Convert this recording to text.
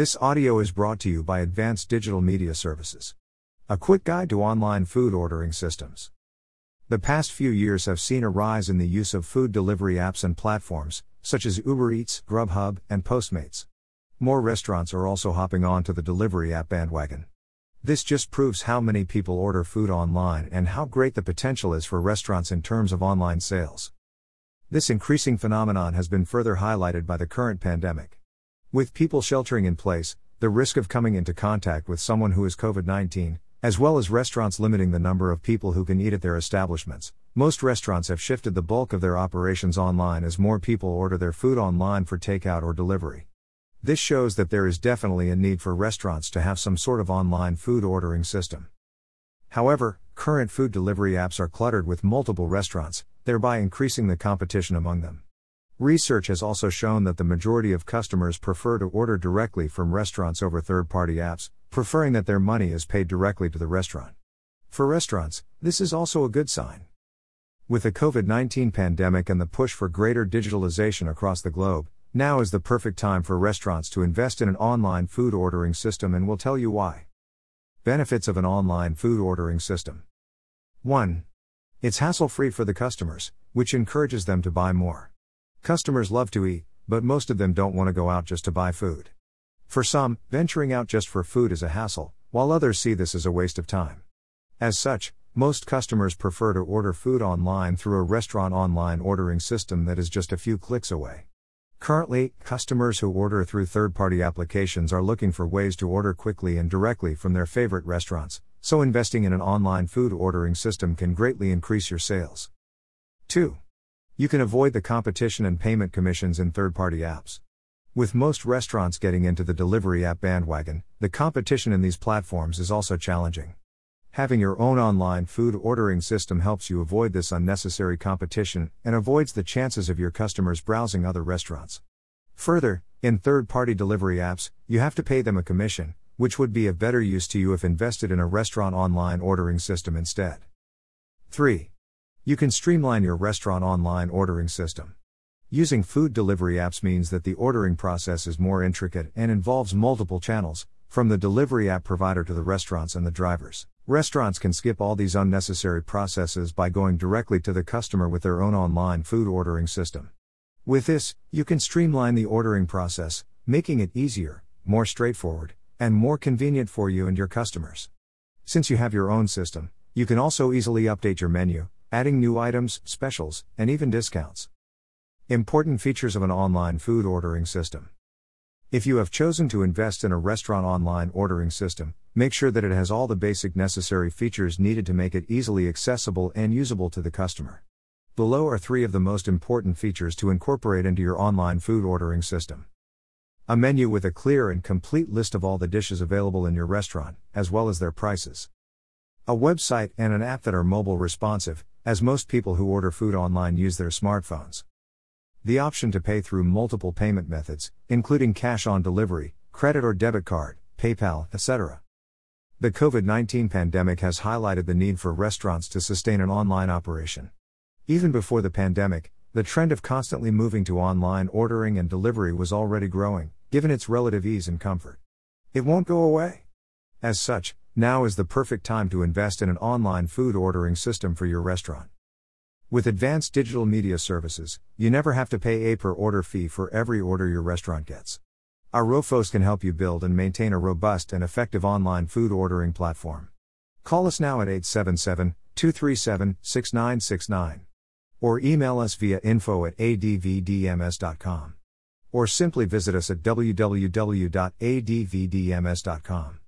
This audio is brought to you by Advanced Digital Media Services. A quick guide to online food ordering systems. The past few years have seen a rise in the use of food delivery apps and platforms, such as Uber Eats, Grubhub, and Postmates. More restaurants are also hopping on to the delivery app bandwagon. This just proves how many people order food online and how great the potential is for restaurants in terms of online sales. This increasing phenomenon has been further highlighted by the current pandemic. With people sheltering in place, the risk of coming into contact with someone who is COVID 19, as well as restaurants limiting the number of people who can eat at their establishments, most restaurants have shifted the bulk of their operations online as more people order their food online for takeout or delivery. This shows that there is definitely a need for restaurants to have some sort of online food ordering system. However, current food delivery apps are cluttered with multiple restaurants, thereby increasing the competition among them. Research has also shown that the majority of customers prefer to order directly from restaurants over third party apps, preferring that their money is paid directly to the restaurant. For restaurants, this is also a good sign. With the COVID 19 pandemic and the push for greater digitalization across the globe, now is the perfect time for restaurants to invest in an online food ordering system, and we'll tell you why. Benefits of an online food ordering system 1. It's hassle free for the customers, which encourages them to buy more. Customers love to eat, but most of them don't want to go out just to buy food. For some, venturing out just for food is a hassle, while others see this as a waste of time. As such, most customers prefer to order food online through a restaurant online ordering system that is just a few clicks away. Currently, customers who order through third party applications are looking for ways to order quickly and directly from their favorite restaurants, so investing in an online food ordering system can greatly increase your sales. 2. You can avoid the competition and payment commissions in third party apps. With most restaurants getting into the delivery app bandwagon, the competition in these platforms is also challenging. Having your own online food ordering system helps you avoid this unnecessary competition and avoids the chances of your customers browsing other restaurants. Further, in third party delivery apps, you have to pay them a commission, which would be of better use to you if invested in a restaurant online ordering system instead. 3. You can streamline your restaurant online ordering system. Using food delivery apps means that the ordering process is more intricate and involves multiple channels, from the delivery app provider to the restaurants and the drivers. Restaurants can skip all these unnecessary processes by going directly to the customer with their own online food ordering system. With this, you can streamline the ordering process, making it easier, more straightforward, and more convenient for you and your customers. Since you have your own system, you can also easily update your menu, adding new items, specials, and even discounts. Important features of an online food ordering system. If you have chosen to invest in a restaurant online ordering system, make sure that it has all the basic necessary features needed to make it easily accessible and usable to the customer. Below are three of the most important features to incorporate into your online food ordering system. A menu with a clear and complete list of all the dishes available in your restaurant, as well as their prices. A website and an app that are mobile responsive, as most people who order food online use their smartphones. The option to pay through multiple payment methods, including cash on delivery, credit or debit card, PayPal, etc. The COVID 19 pandemic has highlighted the need for restaurants to sustain an online operation. Even before the pandemic, the trend of constantly moving to online ordering and delivery was already growing, given its relative ease and comfort. It won't go away. As such, now is the perfect time to invest in an online food ordering system for your restaurant. With advanced digital media services, you never have to pay a per order fee for every order your restaurant gets. Our Rofos can help you build and maintain a robust and effective online food ordering platform. Call us now at 877 237 6969. Or email us via info at advdms.com. Or simply visit us at www.advdms.com.